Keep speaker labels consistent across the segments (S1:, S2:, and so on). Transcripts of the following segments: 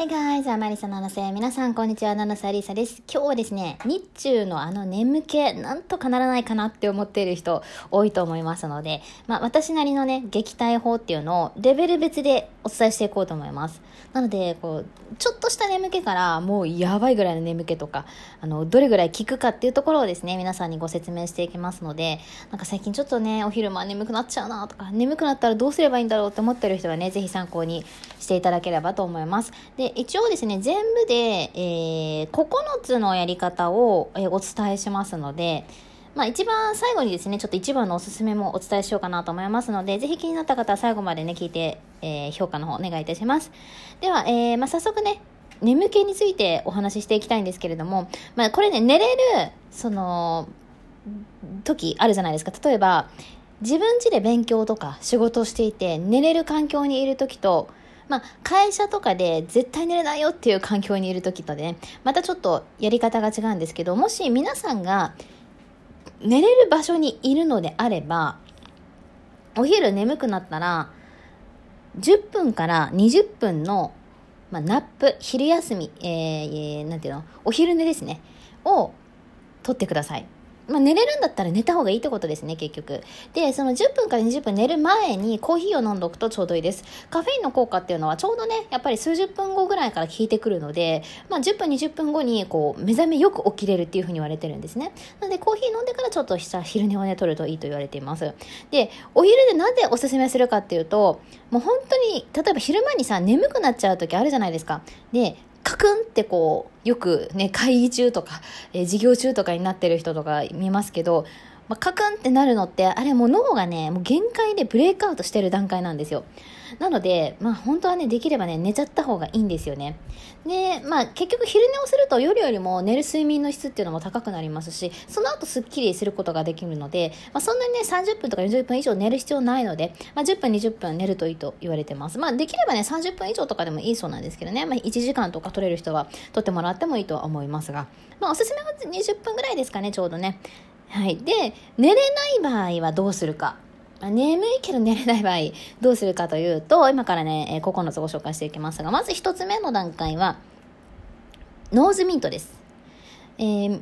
S1: Hey guys, I'm Alisa 七瀬。皆さん、こんにちは。七瀬アリサです。今日はですね、日中のあの眠気、なんとかならないかなって思っている人多いと思いますので、まあ、私なりのね、撃退法っていうのをレベル別でお伝えしていこうと思います。なので、こう、ちょっとした眠気からもうやばいぐらいの眠気とか、あの、どれぐらい効くかっていうところをですね、皆さんにご説明していきますので、なんか最近ちょっとね、お昼間眠くなっちゃうなとか、眠くなったらどうすればいいんだろうって思ってる人はね、ぜひ参考にしていただければと思います。で、一応ですね、全部で、えー、9つのやり方を、えー、お伝えしますので、まあ一番最後にですね、ちょっと一番のおすすめもお伝えしようかなと思いますので、ぜひ気になった方は最後までね、聞いて、えー、評価の方お願いいたします。では、えー、まあ早速ね、眠気についてお話ししていきたいんですけれども、まあこれね、寝れる、その、時あるじゃないですか。例えば、自分家で勉強とか仕事をしていて寝れる環境にいる時とまあ、会社とかで絶対寝れないよっていう環境にいる時と、ね、またちょっとやり方が違うんですけど、もし皆さんが寝れる場所にいるのであれば、お昼眠くなったら、10分から20分の、まあ、 nap、昼休み、えー、なんていうの、お昼寝ですね、を取ってください。まあ、寝れるんだったら寝た方がいいってことですね、結局。で、その10分から20分寝る前にコーヒーを飲んどくとちょうどいいです。カフェインの効果っていうのはちょうどね、やっぱり数十分後ぐらいから効いてくるので、まあ、10分、20分後にこう、目覚めよく起きれるっていうふうに言われてるんですね。なので、コーヒー飲んでからちょっとした昼寝をね、取るといいと言われています。で、お昼でなぜおすすめするかっていうと、もう本当に、例えば昼間にさ、眠くなっちゃう時あるじゃないですか。で、カクンってこう、よくね、会議中とか、えー、授業中とかになってる人とか見ますけど、まあ、カクンってなるのって、あれもう脳がね、もう限界でブレイクアウトしてる段階なんですよ。なので、まあ本当はね、できればね、寝ちゃった方がいいんですよね。で、まあ結局昼寝をすると夜よりも寝る睡眠の質っていうのも高くなりますし、その後すっきりすることができるので、まあそんなにね、30分とか40分以上寝る必要ないので、まあ10分、20分寝るといいと言われてます。まあできればね、30分以上とかでもいいそうなんですけどね、まあ1時間とか取れる人は取ってもらってもいいとは思いますが、まあおすすめは20分ぐらいですかね、ちょうどね。はい。で、寝れない場合はどうするか。眠いけど寝れない場合、どうするかというと、今からね、9つご紹介していきますが、まず1つ目の段階は、ノーズミントです。えー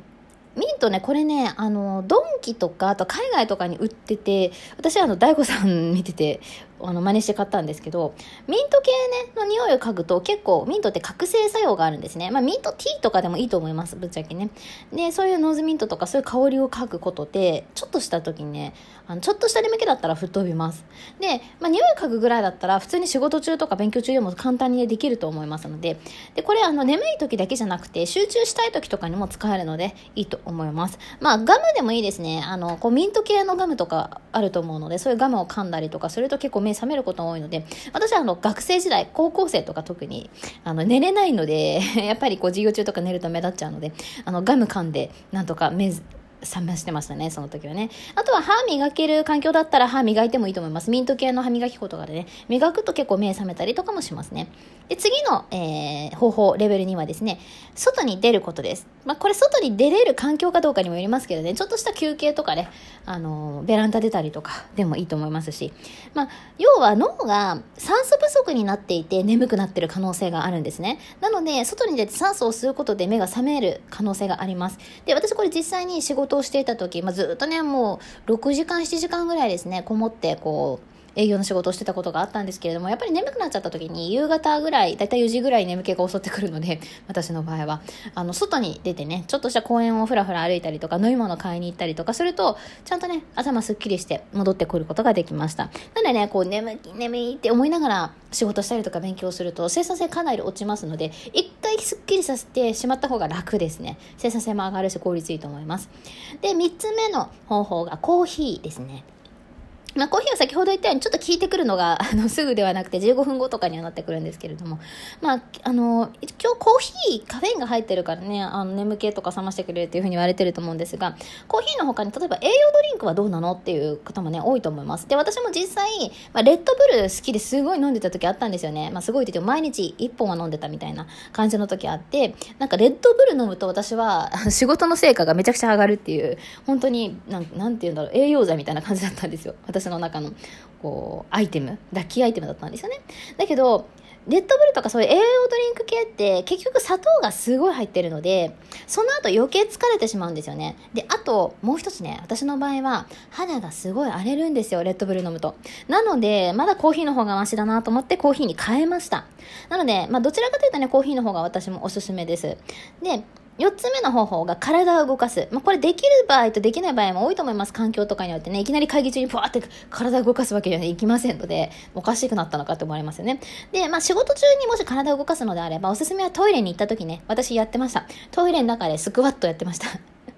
S1: ミントね、これね、あの、ドンキとか、あと海外とかに売ってて、私はあの、大悟さん見てて、あの、真似して買ったんですけど、ミント系ね、の匂いを嗅ぐと結構ミントって覚醒作用があるんですね。まあミントティーとかでもいいと思います、ぶっちゃけね。で、そういうノーズミントとかそういう香りを嗅ぐことで、ちょっとした時にね、あのちょっとした眠気だったら吹っ飛びます。で、まあ匂い嗅ぐぐらいだったら普通に仕事中とか勉強中でも簡単にねできると思いますので、で、これあの眠い時だけじゃなくて集中したい時とかにも使えるのでいいと思います。まあガムでもいいですね。あの、こうミント系のガムとかあると思うので、そういうガムを噛んだりとかすると結構目覚めることが多いので、私はあの学生時代、高校生とか特にあの寝れないので、やっぱりこう授業中とか寝ると目立っちゃうので、あのガム噛んでなんとか目覚ましてましたね、その時はね。あとは歯磨ける環境だったら歯磨いてもいいと思います。ミント系の歯磨き粉とかでね、磨くと結構目覚めたりとかもしますね。で、次の、えー、方法、レベル2はですね、外に出ることです。まあ、これ外に出れる環境かどうかにもよりますけどね、ちょっとした休憩とかね、あの、ベランダ出たりとかでもいいと思いますし、まあ、要は脳が酸素不足になっていて眠くなってる可能性があるんですね。なので、外に出て酸素を吸うことで目が覚める可能性があります。で、私これ実際に仕事をしていた時、まあ、ずっとね、もう6時間、7時間ぐらいですね、こもって、こう、営業の仕事をしてたことがあったんですけれども、やっぱり眠くなっちゃった時に、夕方ぐらい、だいたい4時ぐらい眠気が襲ってくるので、私の場合は、あの、外に出てね、ちょっとした公園をふらふら歩いたりとか、飲み物買いに行ったりとかすると、ちゃんとね、頭すっきりして戻ってくることができました。なのでね、こう、眠い、眠いって思いながら仕事したりとか勉強すると、生産性かなり落ちますので、一回すっきりさせてしまった方が楽ですね。生産性も上がるし、効率いいと思います。で、3つ目の方法がコーヒーですね。まあ、コーヒーは先ほど言ったようにちょっと効いてくるのが あのすぐではなくて15分後とかにはなってくるんですけれども、まあ、あの一応コーヒーカフェインが入ってるからねあの眠気とか冷ましてくれるっていうふうに言われてると思うんですがコーヒーの他に例えば栄養ドリンクはどうなのっていう方もね多いと思います。で私も実際、まあ、レッドブル好きですごい飲んでた時あったんですよね、まあ、すごいって言っても毎日1本は飲んでたみたいな感じの時あってなんかレッドブル飲むと私は仕事の成果がめちゃくちゃ上がるっていう本当になんなんて言うんだろう栄養剤みたいな感じだったんですよ。私の中のこうアイテムラッキーアイテムだったんですよねだけどレッドブルとかそういう栄養ドリンク系って結局砂糖がすごい入ってるので、その後余計疲れてしまうんですよね。で、あともう一つね、私の場合は肌がすごい荒れるんですよ、レッドブル飲むと。なので、まだコーヒーの方がマシだなと思ってコーヒーに変えました。なので、まあどちらかというとね、コーヒーの方が私もおすすめです。で、4つ目の方法が体を動かす。まあ、これできる場合とできない場合も多いと思います。環境とかによってね、いきなり会議中にバーって体を動かすわけにはいきませんので、おかしくなったのかって思われますよね。で、まあ、仕事中にもし体を動かすのであれば、おすすめはトイレに行った時ね、私やってました。トイレの中でスクワットやってました。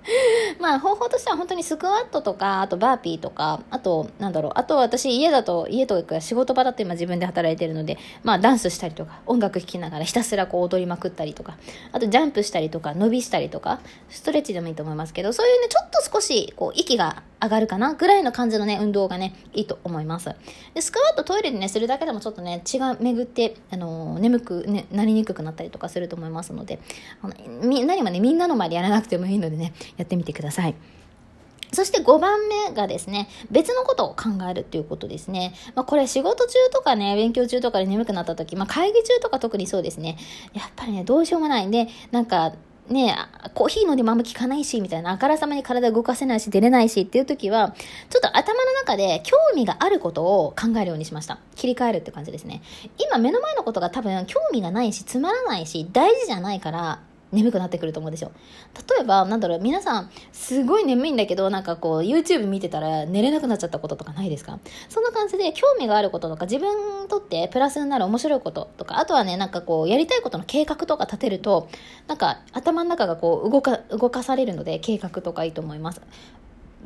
S1: まあ方法としては本当にスクワットとか、あとバーピーとか、あと、なんだろう、あと私家だと、家とか仕事場だと今自分で働いてるので、まあダンスしたりとか、音楽聴きながらひたすらこう踊りまくったりとか、あとジャンプしたりとか、伸びしたりとか、ストレッチでもいいと思いますけど、そういうね、ちょっと少し、こう、息が上がるかなぐらいの感じのね、運動がね、いいと思います。で、スクワットトイレでね、するだけでもちょっとね、血が巡って、あのー、眠く、ね、なりにくくなったりとかすると思いますので、あのみ何もね、みんなの前でやらなくてもいいのでね、やってみてください。そして5番目がですね、別のことを考えるっていうことですね。まあ、これ仕事中とかね、勉強中とかで眠くなった時、まあ、会議中とか特にそうですね。やっぱりね、どうしようもないんで、なんか、ねコーヒー飲んでもあんま効かないし、みたいな、あからさまに体動かせないし、出れないしっていう時は、ちょっと頭の中で興味があることを考えるようにしました。切り替えるって感じですね。今目の前のことが多分興味がないし、つまらないし、大事じゃないから、眠くなってくると思うでしょ。例えば、なんだろう、皆さん、すごい眠いんだけど、なんかこう、YouTube 見てたら寝れなくなっちゃったこととかないですか？そんな感じで、興味があることとか、自分にとってプラスになる面白いこととか、あとはね、なんかこう、やりたいことの計画とか立てると、なんか頭の中がこう、動か、動かされるので、計画とかいいと思います。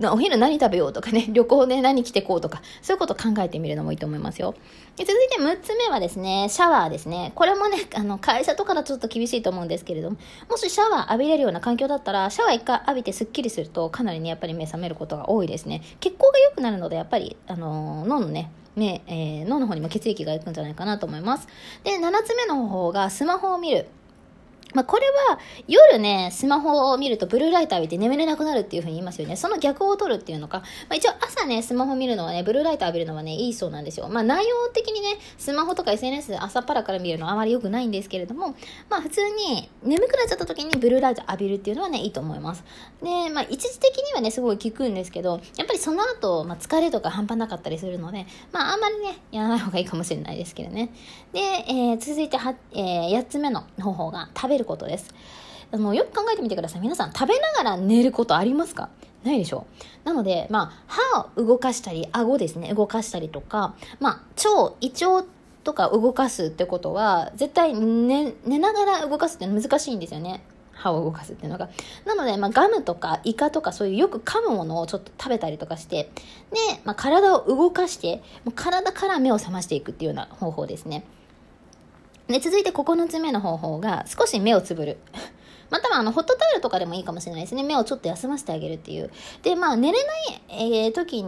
S1: お昼何食べようとかね、旅行で何着てこうとか、そういうこと考えてみるのもいいと思いますよ。で続いて6つ目はですね、シャワーですね。これもね、あの、会社とかだとちょっと厳しいと思うんですけれども、もしシャワー浴びれるような環境だったら、シャワー一回浴びてスッキリすると、かなりね、やっぱり目覚めることが多いですね。血行が良くなるので、やっぱり、あの、脳のね、目、えー、脳の方にも血液が行くんじゃないかなと思います。で、7つ目の方法がスマホを見る。まあ、これは夜ね、スマホを見るとブルーライト浴びて眠れなくなるっていうふうに言いますよね。その逆を取るっていうのか、まあ、一応朝ね、スマホ見るのはね、ブルーライト浴びるのはね、いいそうなんですよ。まあ、内容的にね、スマホとか SNS 朝っぱらから見るのはあまり良くないんですけれども、まあ、普通に眠くなっちゃった時にブルーライト浴びるっていうのはね、いいと思います。で、まあ、一時的にはね、すごい効くんですけど、やっぱりその後、まあ、疲れとか半端なかったりするので、まあ、あんまりね、やらない方がいいかもしれないですけどね。で、えー、続いては、えー、8つ目の方法が食べることです。あのよく考えてみてください皆さん食べながら寝ることありますか？ないでしょなので、まあ、歯を動かしたり、顎ですね、動かしたりとか、まあ、腸、胃腸とか動かすってことは、絶対寝、寝ながら動かすって難しいんですよね。歯を動かすっていうのが。なので、まあ、ガムとかイカとかそういうよく噛むものをちょっと食べたりとかして、で、まあ、体を動かして、もう体から目を覚ましていくっていうような方法ですね。で、続いて9つ目の方法が、少し目をつぶる。またはあの、ホットタオルとかでもいいかもしれないですね。目をちょっと休ませてあげるっていう。で、まあ、寝れない、えー、時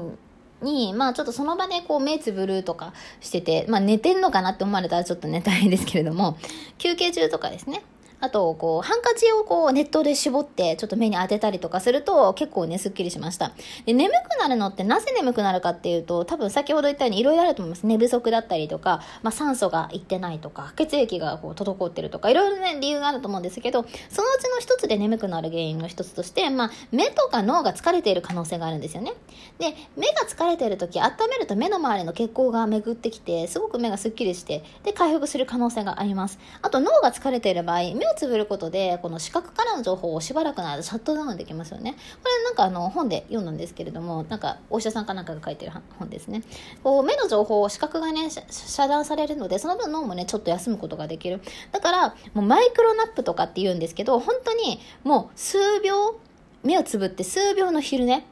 S1: に、まあちょっとその場でこう目つぶるとかしてて、まあ寝てんのかなって思われたらちょっと寝たいんですけれども、休憩中とかですね、あと、こう、ハンカチをこう、熱湯で絞って、ちょっと目に当てたりとかすると、結構ね、すっきりしました。で、眠くなるのってなぜ眠くなるかっていうと、多分先ほど言ったようにいろいろあると思います。寝不足だったりとか、まあ、酸素がいってないとか、血液がこう、滞ってるとか、いろいろね、理由があると思うんですけど、そのうちの一つで眠くなる原因の一つとして、まあ、目とか脳が疲れている可能性があるんですよね。で、目が疲れている時、温めると目の周りの血行が巡ってきて、すごく目がすっきりして、で、回復する可能性があります。あと、脳が疲れている場合、目をつぶることで、この視覚からの情報をしばらくの間シャットダウンできますよね。これなんかあの本で読んだんですけれども、なんかお医者さんかなんかが書いてる本ですね。こう目の情報を視覚がね、遮断されるので、その分脳もね、ちょっと休むことができる。だから、もうマイクロナップとかって言うんですけど、本当にもう数秒、目をつぶって数秒の昼寝、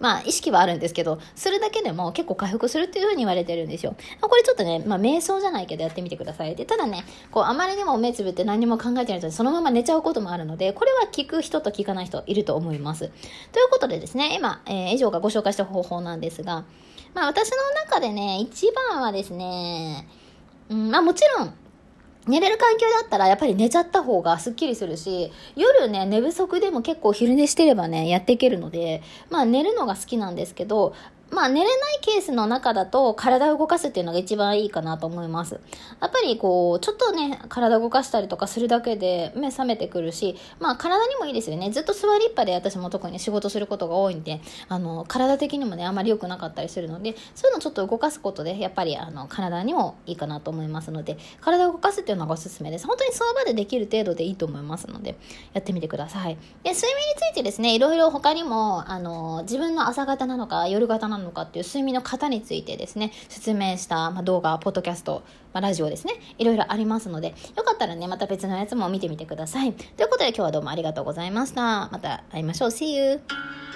S1: まあ、意識はあるんですけど、するだけでも結構回復するっていうふうに言われてるんですよ。これちょっとね、まあ、瞑想じゃないけどやってみてください。で、ただね、こう、あまりにも目つぶって何も考えてないとそのまま寝ちゃうこともあるので、これは聞く人と聞かない人いると思います。ということでですね、今、えー、以上がご紹介した方法なんですが、まあ、私の中でね、一番はですね、うん、まあ、もちろん、寝れる環境だったらやっぱり寝ちゃった方がすっきりするし、夜ね、寝不足でも結構昼寝してればね、やっていけるので、まあ寝るのが好きなんですけど、まあ寝れないケースの中だと体を動かすっていうのが一番いいかなと思います。やっぱりこう、ちょっとね、体を動かしたりとかするだけで目覚めてくるし、まあ体にもいいですよね。ずっと座りっぱで私も特に仕事することが多いんで、あの、体的にもね、あまり良くなかったりするので、そういうのちょっと動かすことで、やっぱりあの、体にもいいかなと思いますので、体を動かすっていうのがおすすめです。本当にその場でできる程度でいいと思いますので、やってみてください。で、睡眠についてですね、いろいろ他にも、あの、自分の朝方なのか夜型なのかっていう睡眠の型についてですね、説明した、まあ、動画、ポッドキャスト、まあ、ラジオですね、いろいろありますので、よかったらね、また別のやつも見てみてください。ということで今日はどうもありがとうございました。また会いましょう。See you!